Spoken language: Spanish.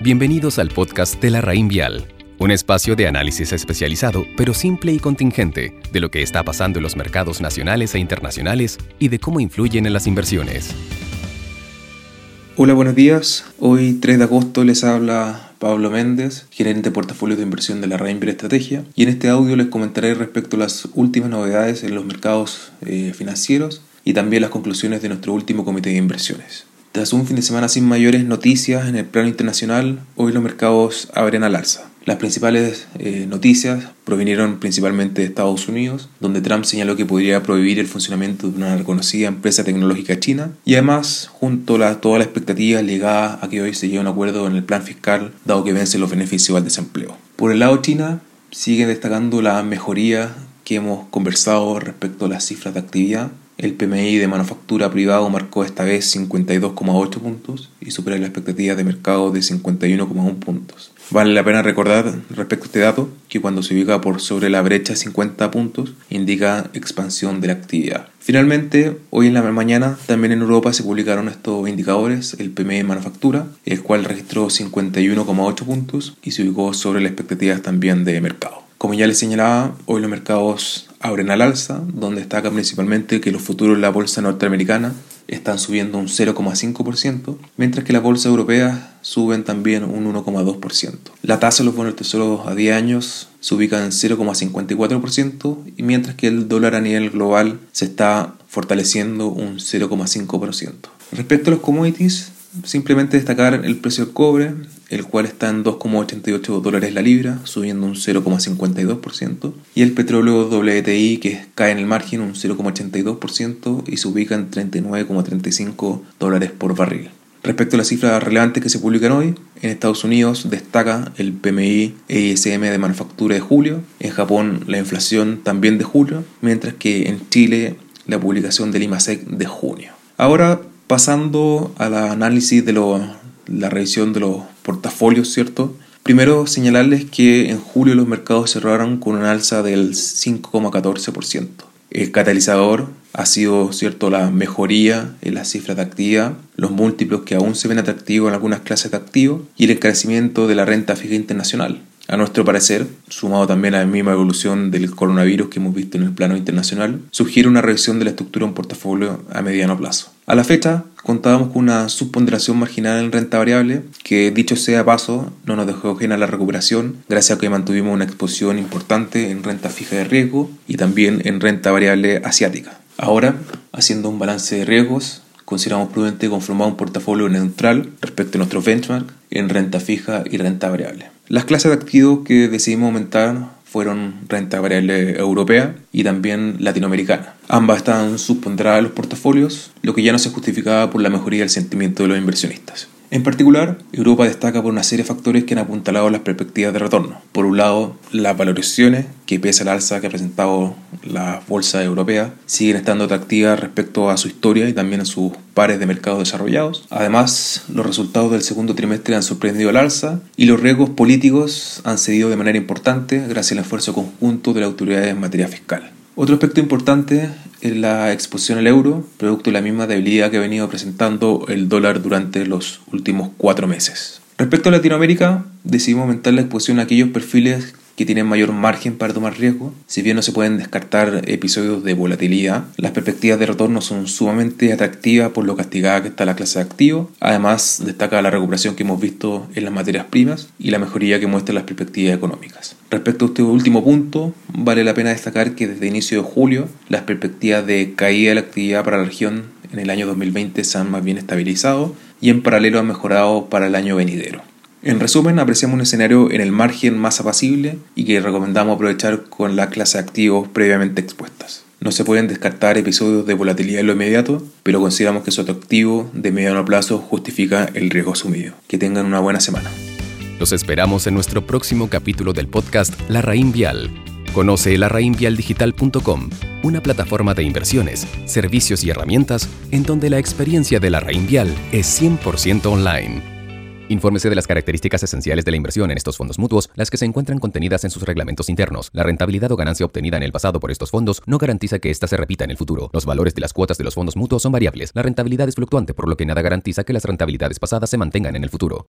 Bienvenidos al podcast de la Raín Vial, un espacio de análisis especializado, pero simple y contingente, de lo que está pasando en los mercados nacionales e internacionales y de cómo influyen en las inversiones. Hola, buenos días. Hoy 3 de agosto les habla Pablo Méndez, gerente de portafolio de inversión de la Vial Estrategia, y en este audio les comentaré respecto a las últimas novedades en los mercados eh, financieros y también las conclusiones de nuestro último comité de inversiones. Tras un fin de semana sin mayores noticias en el plano internacional, hoy los mercados abren al alza. Las principales eh, noticias provinieron principalmente de Estados Unidos, donde Trump señaló que podría prohibir el funcionamiento de una reconocida empresa tecnológica china, y además, junto a toda la expectativa ligada a que hoy se llegue a un acuerdo en el plan fiscal, dado que vence los beneficios al desempleo. Por el lado China, sigue destacando la mejoría que hemos conversado respecto a las cifras de actividad, el PMI de manufactura privado marcó esta vez 52,8 puntos y supera la expectativa de mercado de 51,1 puntos. Vale la pena recordar respecto a este dato que cuando se ubica por sobre la brecha 50 puntos indica expansión de la actividad. Finalmente, hoy en la mañana también en Europa se publicaron estos indicadores, el PMI de manufactura, el cual registró 51,8 puntos y se ubicó sobre las expectativas también de mercado. Como ya les señalaba, hoy los mercados abren al alza, donde destaca principalmente que los futuros de la bolsa norteamericana están subiendo un 0,5%, mientras que las bolsas europeas suben también un 1,2%. La tasa de los bonos tesoros a 10 años se ubica en 0,54%, y mientras que el dólar a nivel global se está fortaleciendo un 0,5%. Respecto a los commodities, simplemente destacar el precio del cobre, el cual está en 2,88 dólares la libra, subiendo un 0,52%, y el petróleo WTI que cae en el margen un 0,82% y se ubica en 39,35 dólares por barril. Respecto a las cifras relevantes que se publican hoy, en Estados Unidos destaca el PMI e ISM de manufactura de julio, en Japón la inflación también de julio, mientras que en Chile la publicación del IMASEC de junio. Ahora pasando al análisis de la revisión de los portafolios, ¿cierto? Primero señalarles que en julio los mercados cerraron con un alza del 5,14%. El catalizador ha sido cierto la mejoría en las cifras de actividad, los múltiplos que aún se ven atractivos en algunas clases de activos y el crecimiento de la renta fija internacional. A nuestro parecer, sumado también a la misma evolución del coronavirus que hemos visto en el plano internacional, sugiere una revisión de la estructura de un portafolio a mediano plazo. A la fecha, contábamos con una subponderación marginal en renta variable que, dicho sea paso, no nos dejó ajena la recuperación gracias a que mantuvimos una exposición importante en renta fija de riesgo y también en renta variable asiática. Ahora, haciendo un balance de riesgos, consideramos prudente conformar un portafolio neutral respecto a nuestro benchmark en renta fija y renta variable. Las clases de activos que decidimos aumentar fueron renta variable europea y también latinoamericana. Ambas estaban subponderadas en los portafolios, lo que ya no se justificaba por la mejoría del sentimiento de los inversionistas. En particular, Europa destaca por una serie de factores que han apuntalado las perspectivas de retorno. Por un lado, las valorizaciones, que pese al alza que ha presentado la bolsa europea, siguen estando atractivas respecto a su historia y también a sus pares de mercados desarrollados. Además, los resultados del segundo trimestre han sorprendido al alza y los riesgos políticos han cedido de manera importante gracias al esfuerzo conjunto de la autoridad en materia fiscal. Otro aspecto importante es la exposición al euro, producto de la misma debilidad que ha venido presentando el dólar durante los últimos cuatro meses. Respecto a Latinoamérica, decidimos aumentar la exposición a aquellos perfiles que tienen mayor margen para tomar riesgo. Si bien no se pueden descartar episodios de volatilidad, las perspectivas de retorno son sumamente atractivas por lo castigada que está la clase de activo. Además, destaca la recuperación que hemos visto en las materias primas y la mejoría que muestran las perspectivas económicas. Respecto a este último punto, vale la pena destacar que desde inicio de julio las perspectivas de caída de la actividad para la región en el año 2020 se han más bien estabilizado y en paralelo han mejorado para el año venidero. En resumen, apreciamos un escenario en el margen más apacible y que recomendamos aprovechar con la clase de activos previamente expuestas. No se pueden descartar episodios de volatilidad en lo inmediato, pero consideramos que su atractivo de mediano plazo justifica el riesgo asumido. Que tengan una buena semana. Los esperamos en nuestro próximo capítulo del podcast La Raín Vial. Conoce larraínvialdigital.com, una plataforma de inversiones, servicios y herramientas en donde la experiencia de la Raín Vial es 100% online. Infórmese de las características esenciales de la inversión en estos fondos mutuos, las que se encuentran contenidas en sus reglamentos internos. La rentabilidad o ganancia obtenida en el pasado por estos fondos no garantiza que ésta se repita en el futuro. Los valores de las cuotas de los fondos mutuos son variables. La rentabilidad es fluctuante, por lo que nada garantiza que las rentabilidades pasadas se mantengan en el futuro.